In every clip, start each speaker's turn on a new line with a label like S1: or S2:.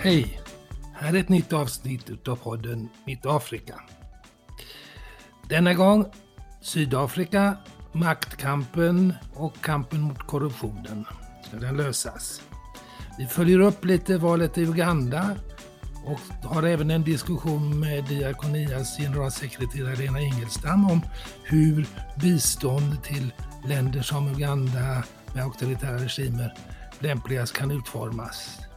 S1: Hej! Här är ett nytt avsnitt utav podden Mitt Afrika. Denna gång Sydafrika, maktkampen och kampen mot korruptionen. Ska den lösas? Vi följer upp lite valet i Uganda och har även en diskussion med Diakonias generalsekreterare Lena Ingelstam om hur bistånd till länder som Uganda med auktoritära regimer lämpligast kan utformas.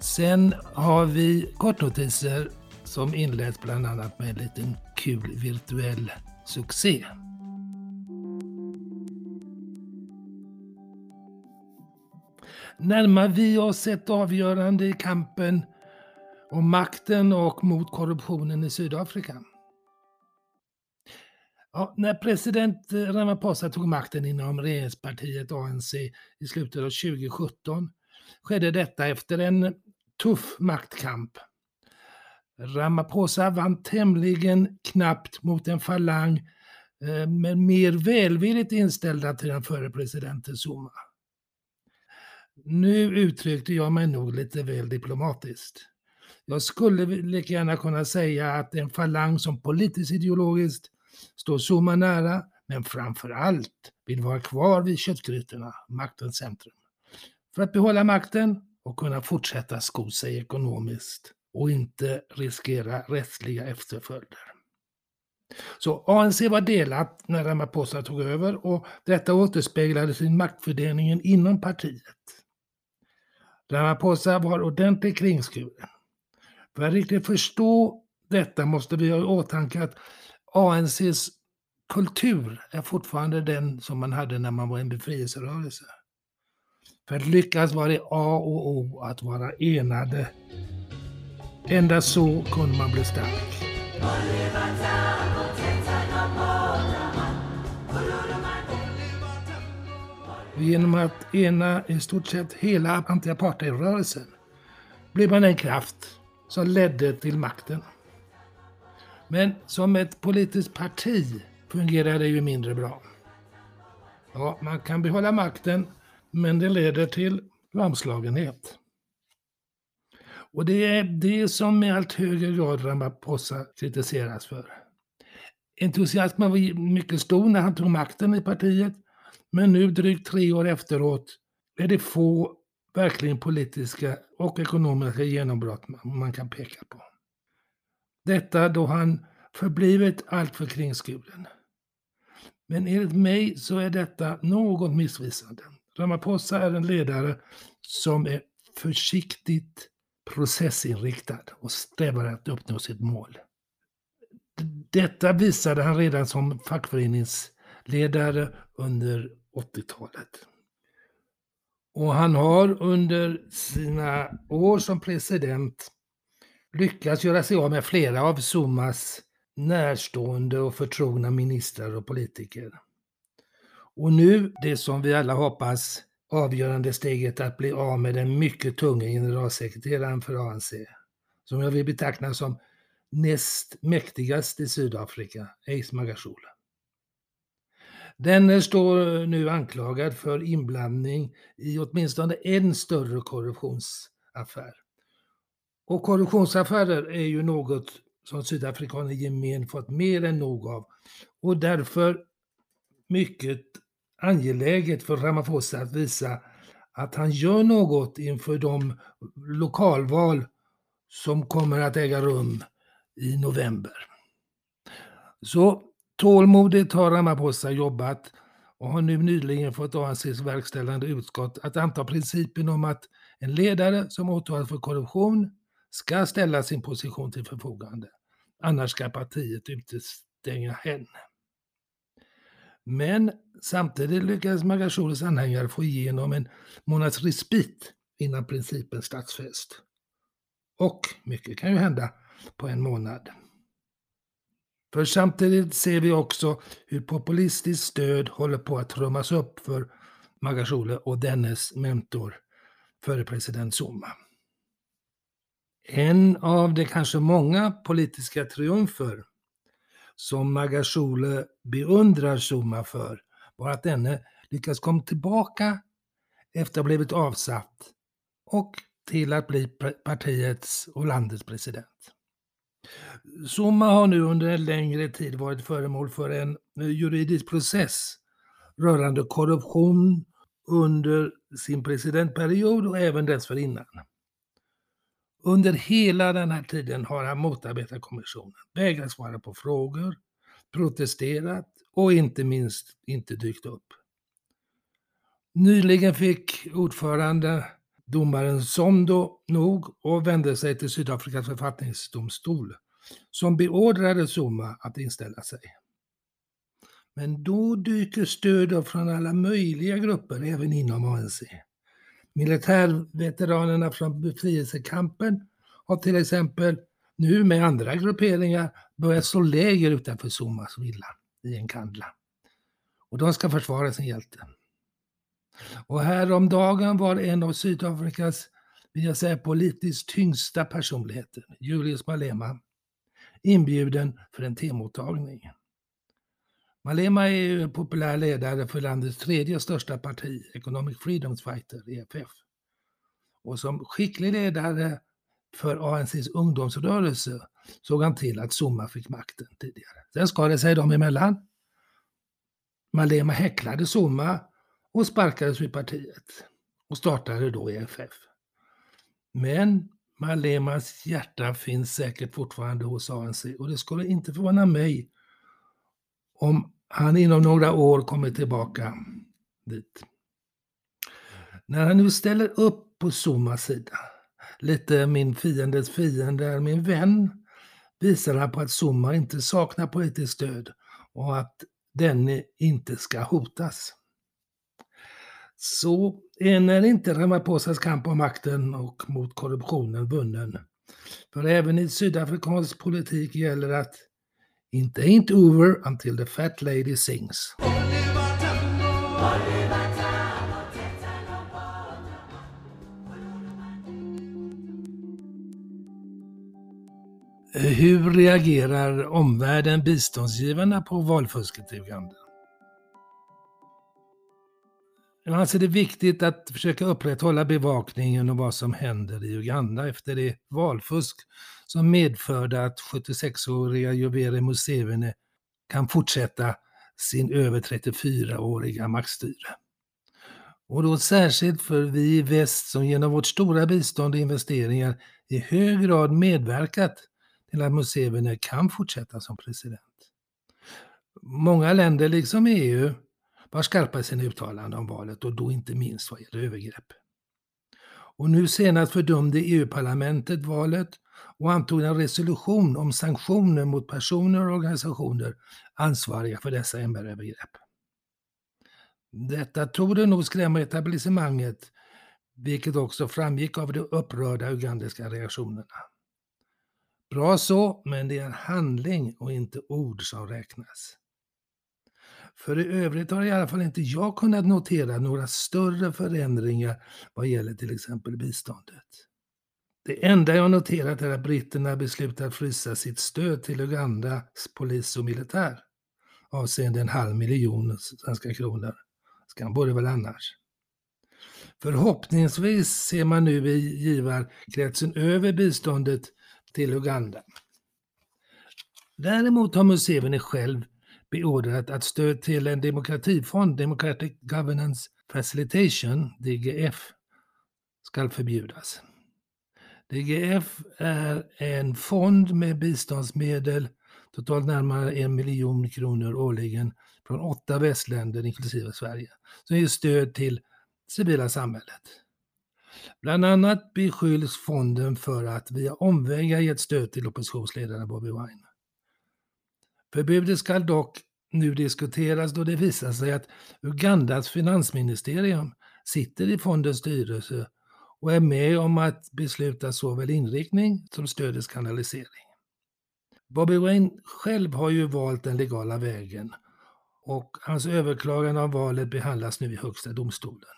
S1: Sen har vi kortnotiser som inleds bland annat med en liten kul virtuell succé. Närmar vi oss ett avgörande i kampen om makten och mot korruptionen i Sydafrika? Ja, när president Ramaphosa tog makten inom regeringspartiet ANC i slutet av 2017 skedde detta efter en tuff maktkamp. Ramaphosa vann tämligen knappt mot en falang eh, men mer välvilligt inställda till den förre presidenten Zuma. Nu uttryckte jag mig nog lite väl diplomatiskt. Jag skulle lika gärna kunna säga att en falang som politiskt ideologiskt står Zuma nära, men framför allt vill vara kvar vid köttgrytorna, maktens centrum. För att behålla makten och kunna fortsätta sko sig ekonomiskt och inte riskera rättsliga efterföljder. Så ANC var delat när Ramaphosa tog över och detta återspeglades i maktfördelningen inom partiet. Ramaphosa var ordentligt kringskuren. För att riktigt förstå detta måste vi ha i åtanke att ANCs kultur är fortfarande den som man hade när man var en befrielserörelse. För att lyckas var det A och O att vara enade. Endast så kunde man bli stark. Genom att ena i stort sett hela anti-apartheidrörelsen blev man en kraft som ledde till makten. Men som ett politiskt parti fungerar det ju mindre bra. Ja, man kan behålla makten men det leder till lamslagenhet. Och det är det som i allt högre grad Ramaphosa kritiseras för. Entusiasmen var mycket stor när han tog makten i partiet, men nu drygt tre år efteråt är det få verkligen politiska och ekonomiska genombrott man kan peka på. Detta då han förblivit alltför kringskuren. Men enligt mig så är detta något missvisande. Ramaphosa är en ledare som är försiktigt processinriktad och strävar att uppnå sitt mål. Detta visade han redan som fackföreningsledare under 80-talet. Och han har under sina år som president lyckats göra sig av med flera av Zumas närstående och förtrogna ministrar och politiker. Och nu, det som vi alla hoppas, avgörande steget att bli av med den mycket tunga generalsekreteraren för ANC, som jag vill betrakta som näst mäktigast i Sydafrika, Ace Magashule. Den står nu anklagad för inblandning i åtminstone en större korruptionsaffär. Och korruptionsaffärer är ju något som sydafrikaner i gemen fått mer än nog av och därför mycket angeläget för Ramaphosa att visa att han gör något inför de lokalval som kommer att äga rum i november. Så tålmodigt har Ramaphosa jobbat och har nu nyligen fått ANCs verkställande utskott att anta principen om att en ledare som åtalas för korruption ska ställa sin position till förfogande. Annars ska partiet utestänga henne. Men samtidigt lyckades Magashules anhängare få igenom en månads respit innan principen statsfäst. Och mycket kan ju hända på en månad. För samtidigt ser vi också hur populistiskt stöd håller på att trummas upp för Magashule och dennes mentor, före president Zuma. En av de kanske många politiska triumfer som Magashule beundrar Zuma för var att denne lyckas komma tillbaka efter att ha blivit avsatt och till att bli partiets och landets president. Zuma har nu under en längre tid varit föremål för en eh, juridisk process rörande korruption under sin presidentperiod och även dessförinnan. Under hela den här tiden har han motarbetat kommissionen, vägrat svara på frågor, protesterat och inte minst inte dykt upp. Nyligen fick ordförande domaren Sondo nog och vände sig till Sydafrikas författningsdomstol som beordrade Zuma att inställa sig. Men då dyker stöd från alla möjliga grupper, även inom ANC. Militärveteranerna från befrielsekampen har till exempel nu med andra grupperingar börjat slå läger utanför Somas villa i en kandla. Och de ska försvara sin hjälte. Och häromdagen var en av Sydafrikas, vill jag säga, politiskt tyngsta personligheter, Julius Malema, inbjuden för en temottagning. Malema är ju populär ledare för landets tredje största parti, Economic Freedom Fighter, EFF. Och som skicklig ledare för ANCs ungdomsrörelse såg han till att Zuma fick makten tidigare. Sen skar det sig dem emellan. Malema häcklade Zuma och sparkades ur partiet och startade då EFF. Men Malemas hjärta finns säkert fortfarande hos ANC och det skulle inte förvåna mig om han inom några år kommer tillbaka dit. När han nu ställer upp på Zumas sida, lite min fiendes fiende är min vän, visar han på att Zuma inte saknar politiskt stöd och att denne inte ska hotas. Så än är inte Ramaphosa's kamp om makten och mot korruptionen vunnen. För även i sydafrikansk politik gäller att It ain't over until the fat lady sings. Hur reagerar omvärlden, biståndsgivarna, på valfusket i Uganda? Jag anser det viktigt att försöka upprätthålla bevakningen av vad som händer i Uganda efter det valfusk som medförde att 76-åriga Yoweri Museveni kan fortsätta sin över 34-åriga maktstyre. Och då särskilt för vi i väst som genom vårt stora bistånd och investeringar i hög grad medverkat till att Museveni kan fortsätta som president. Många länder, liksom EU, var skarpa i sina uttalanden om valet och då inte minst vad gäller övergrepp. Och nu senast fördömde EU-parlamentet valet och antog en resolution om sanktioner mot personer och organisationer ansvariga för dessa MR-övergrepp. Detta tog det nog skrämma etablissemanget, vilket också framgick av de upprörda ugandiska reaktionerna. Bra så, men det är handling och inte ord som räknas. För i övrigt har i alla fall inte jag kunnat notera några större förändringar vad gäller till exempel biståndet. Det enda jag noterat är att britterna beslutat frysa sitt stöd till Ugandas polis och militär avseende en halv miljon svenska kronor. Skam väl annars. Förhoppningsvis ser man nu i givarkretsen över biståndet till Uganda. Däremot har Museveni själv beordrat att stöd till en demokratifond, Democratic Governance Facilitation, DGF, ska förbjudas. DGF är en fond med biståndsmedel, totalt närmare en miljon kronor årligen, från åtta västländer inklusive Sverige, som ger stöd till civila samhället. Bland annat beskylls fonden för att via omvägar gett stöd till oppositionsledaren Bobby Wine. Förbudet ska dock nu diskuteras då det visar sig att Ugandas finansministerium sitter i fondens styrelse och är med om att besluta såväl inriktning som stödets kanalisering. Bobby Wayne själv har ju valt den legala vägen och hans överklagande av valet behandlas nu i Högsta domstolen.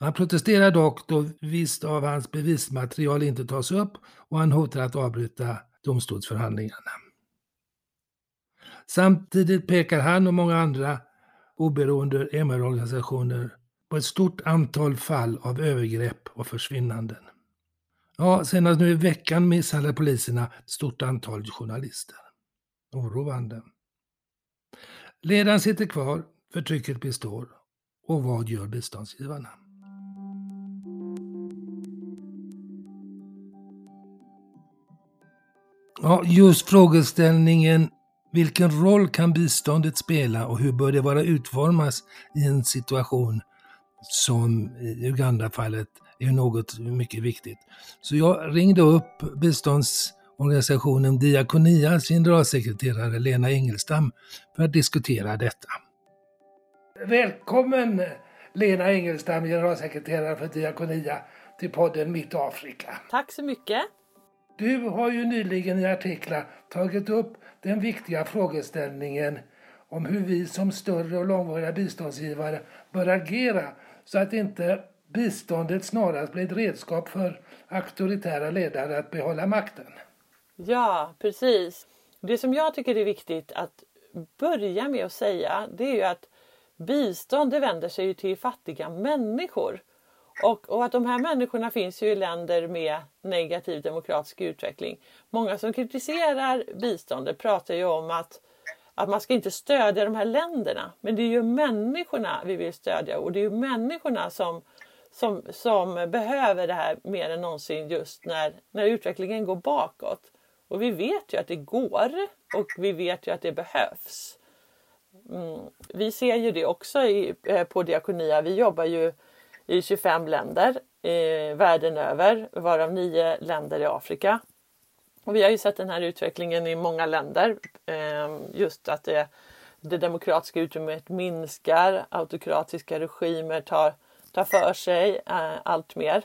S1: Han protesterar dock då visst av hans bevismaterial inte tas upp och han hotar att avbryta domstolsförhandlingarna. Samtidigt pekar han och många andra oberoende MR-organisationer på ett stort antal fall av övergrepp och försvinnanden. Ja, senast nu i veckan misshandlade poliserna ett stort antal journalister. Oroande. Ledaren sitter kvar, förtrycket består. Och vad gör biståndsgivarna? Ja, just frågeställningen vilken roll kan biståndet spela och hur bör det vara utformas i en situation som i Uganda-fallet är något mycket viktigt. Så jag ringde upp biståndsorganisationen Diakonias generalsekreterare Lena Engelstam för att diskutera detta. Välkommen Lena Engelstam, generalsekreterare för Diakonia, till podden Mitt Afrika.
S2: Tack så mycket.
S1: Du har ju nyligen i artiklar tagit upp den viktiga frågeställningen om hur vi som större och långvariga biståndsgivare bör agera så att inte biståndet snarast blir ett redskap för auktoritära ledare att behålla makten.
S2: Ja, precis. Det som jag tycker är viktigt att börja med att säga det är ju att bistånd det vänder sig till fattiga människor. Och, och, att de här människorna finns ju i länder med negativ demokratisk utveckling. Många som kritiserar biståndet pratar ju om att, att man ska inte stödja de här länderna. Men det är ju människorna vi vill stödja och det är ju människorna som, som, som behöver det här mer än någonsin just när, när utvecklingen går bakåt. Och vi vet ju att det går och vi vet ju att det behövs. Mm. Vi ser ju det också i, eh, på Diakonia. Vi jobbar ju i 25 länder eh, världen över, varav nio länder i Afrika. Och vi har ju sett den här utvecklingen i många länder. Eh, just att det, det demokratiska utrymmet minskar, autokratiska regimer tar, tar för sig eh, allt mer.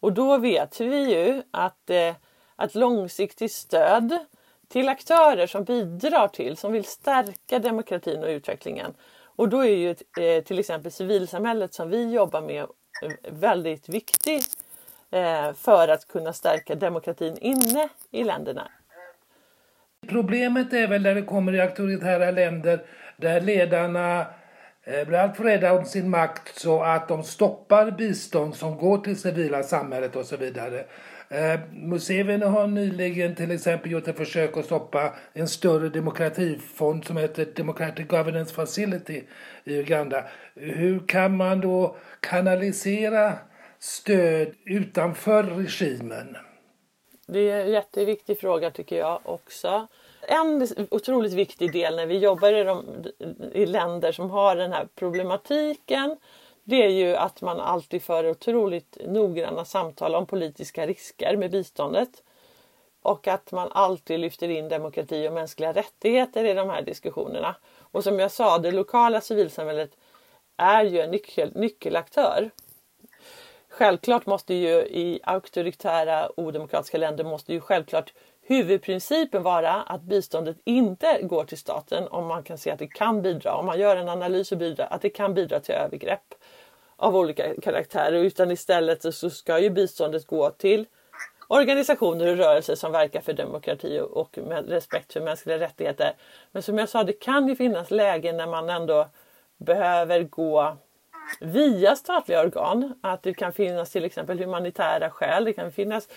S2: Och då vet vi ju att, eh, att långsiktigt stöd till aktörer som bidrar till, som vill stärka demokratin och utvecklingen. Och då är ju eh, till exempel civilsamhället som vi jobbar med eh, väldigt viktig eh, för att kunna stärka demokratin inne i länderna.
S1: Problemet är väl när det kommer i auktoritära länder där ledarna eh, blir alltför rädda om sin makt så att de stoppar bistånd som går till civila samhället och så vidare. Eh, Museveni har nyligen till exempel gjort ett försök att stoppa en större demokratifond som heter Democratic Governance Facility i Uganda. Hur kan man då kanalisera stöd utanför regimen?
S2: Det är en jätteviktig fråga tycker jag också. En otroligt viktig del när vi jobbar i, de, i länder som har den här problematiken det är ju att man alltid för otroligt noggranna samtal om politiska risker med biståndet. Och att man alltid lyfter in demokrati och mänskliga rättigheter i de här diskussionerna. Och som jag sa, det lokala civilsamhället är ju en nyckel, nyckelaktör. Självklart måste ju i auktoritära odemokratiska länder måste ju självklart huvudprincipen vara att biståndet inte går till staten om man kan se att det kan bidra, om man gör en analys och bidra att det kan bidra till övergrepp av olika karaktärer utan istället så ska ju biståndet gå till organisationer och rörelser som verkar för demokrati och med respekt för mänskliga rättigheter. Men som jag sa, det kan ju finnas lägen när man ändå behöver gå via statliga organ. Att det kan finnas till exempel humanitära skäl. Det kan finnas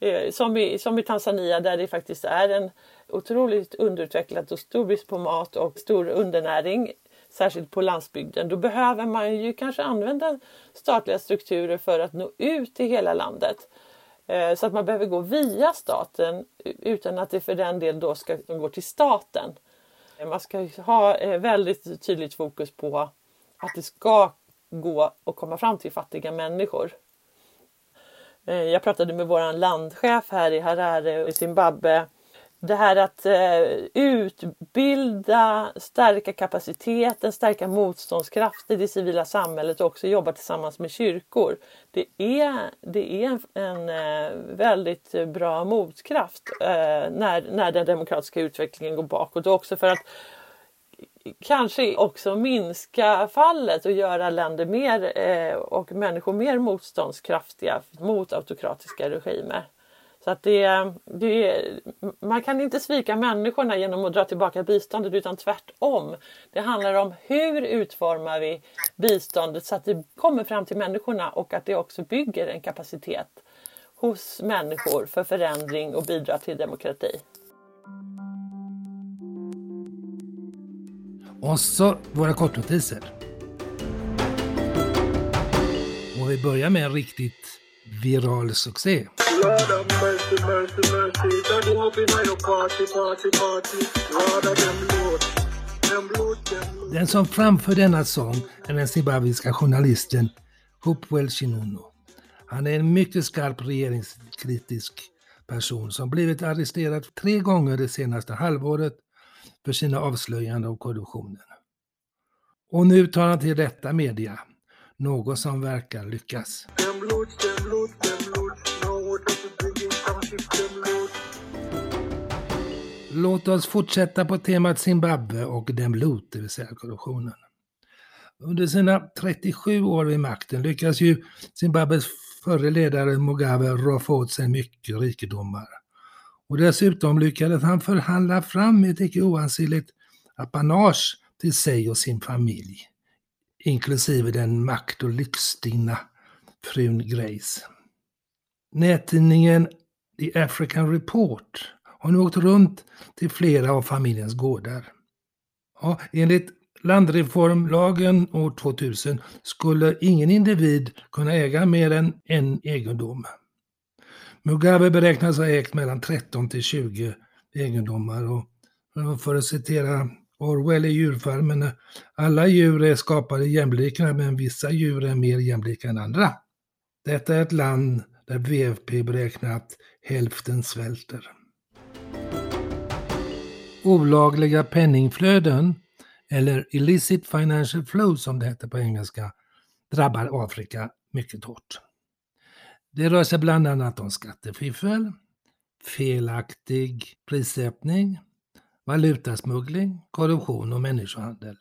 S2: eh, som, i, som i Tanzania där det faktiskt är en otroligt underutvecklat och stor brist på mat och stor undernäring särskilt på landsbygden, då behöver man ju kanske använda statliga strukturer för att nå ut till hela landet. Eh, så att man behöver gå via staten utan att det för den del då ska gå till staten. Eh, man ska ha eh, väldigt tydligt fokus på att det ska gå att komma fram till fattiga människor. Eh, jag pratade med vår landchef här i Harare i Zimbabwe det här att eh, utbilda, stärka kapaciteten, stärka motståndskrafter i det civila samhället och också jobba tillsammans med kyrkor. Det är, det är en, en eh, väldigt bra motkraft eh, när, när den demokratiska utvecklingen går bakåt och också för att kanske också minska fallet och göra länder mer eh, och människor mer motståndskraftiga mot autokratiska regimer. Så att det, det, man kan inte svika människorna genom att dra tillbaka biståndet utan tvärtom. Det handlar om hur utformar vi biståndet så att det kommer fram till människorna och att det också bygger en kapacitet hos människor för förändring och bidrar till demokrati.
S1: Och så våra kortnotiser. Och vi börjar med en riktigt viral succé. Den som framför denna sång är den zimbabwiska journalisten Hopewell Chinunu. Han är en mycket skarp regeringskritisk person som blivit arresterad tre gånger det senaste halvåret för sina avslöjanden om korruptionen. Och nu tar han till rätta media, något som verkar lyckas. Låt oss fortsätta på temat Zimbabwe och Demlut, det vill säga korruptionen. Under sina 37 år vid makten lyckas ju Zimbabwes förre ledare Mugabe roffa åt sig mycket rikedomar. Och dessutom lyckades han förhandla fram ett icke oansenligt apanage till sig och sin familj, inklusive den makt och lyxstinna frun Grace. Nättidningen The African Report har nu åkt runt till flera av familjens gårdar. Ja, enligt landreformlagen år 2000 skulle ingen individ kunna äga mer än en egendom. Mugabe beräknas ha ägt mellan 13 till 20 egendomar och för att citera Orwell i djurfarmen, alla djur är skapade jämlika men vissa djur är mer jämlika än andra. Detta är ett land där VFP beräknar att hälften svälter. Olagliga penningflöden, eller illicit financial flow som det heter på engelska, drabbar Afrika mycket hårt. Det rör sig bland annat om skattefiffel, felaktig prissättning, valutasmuggling, korruption och människohandel.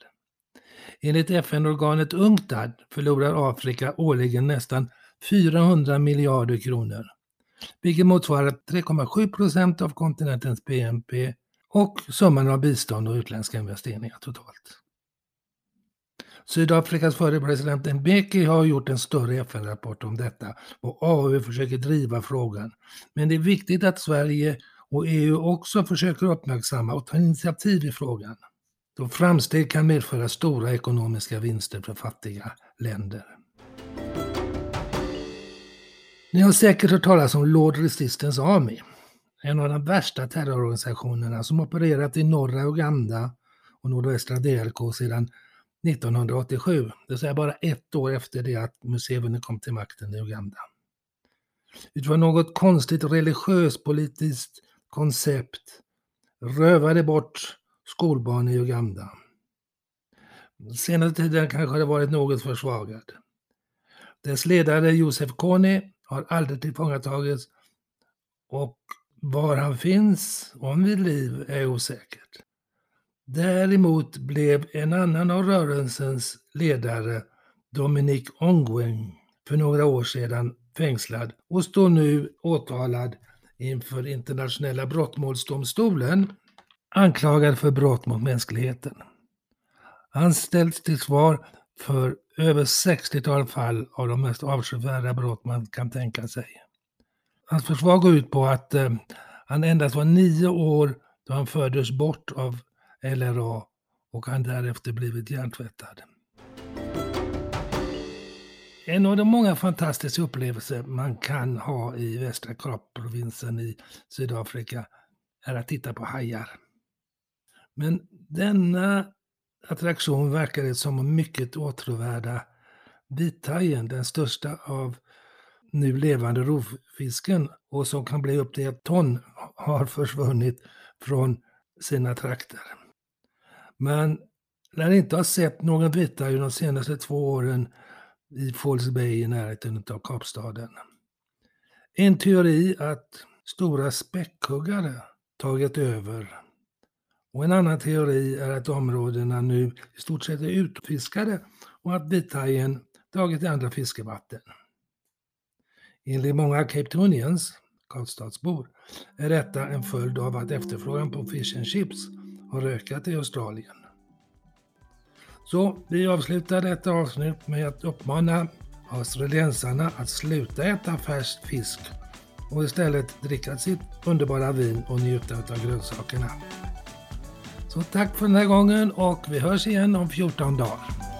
S1: Enligt FN-organet UNCTAD förlorar Afrika årligen nästan 400 miljarder kronor, vilket motsvarar 3,7 procent av kontinentens BNP och summan av bistånd och utländska investeringar totalt. Sydafrikas förre president Mbeki har gjort en större FN-rapport om detta och AU försöker driva frågan. Men det är viktigt att Sverige och EU också försöker uppmärksamma och ta initiativ i frågan. Då framsteg kan medföra stora ekonomiska vinster för fattiga länder. Ni har säkert hört talas om Lord Resistance Army. En av de värsta terrororganisationerna som opererat i norra Uganda och nordvästra DRK sedan 1987, det vill säga bara ett år efter det att Museveni kom till makten i Uganda. Utifrån något konstigt religiöst politiskt koncept rövade bort skolbarn i Uganda. Senare tiden kanske det varit något försvagad. Dess ledare Josef Kony har aldrig tillfångatagits och var han finns, om vid liv, är osäkert. Däremot blev en annan av rörelsens ledare, Dominic Ongwen, för några år sedan fängslad och står nu åtalad inför internationella brottmålsdomstolen anklagad för brott mot mänskligheten. Han ställs till svar för över 60-tal fall av de mest avskyvärda brott man kan tänka sig. Hans försvar går ut på att eh, han endast var nio år då han fördes bort av LRA och han därefter blivit hjärntvättad. En av de många fantastiska upplevelser man kan ha i västra Kapprovinsen i Sydafrika är att titta på hajar. Men denna attraktion verkar det som mycket åtråvärda vithajen, den största av nu levande rovfisken och som kan bli upp till ett ton, har försvunnit från sina trakter. Man lär inte ha sett någon vithaj de senaste två åren i Falls Bay i närheten av Kapstaden. En teori att stora späckhuggare tagit över och en annan teori är att områdena nu i stort sett är utfiskade och att vithajen tagit i andra fiskevatten. Enligt många Cape Townians Karlstadsbor är detta en följd av att efterfrågan på fish and chips har ökat i Australien. Så vi avslutar detta avsnitt med att uppmana australiensarna att sluta äta färsk fisk och istället dricka sitt underbara vin och njuta av grönsakerna. Så tack för den här gången och vi hörs igen om 14 dagar.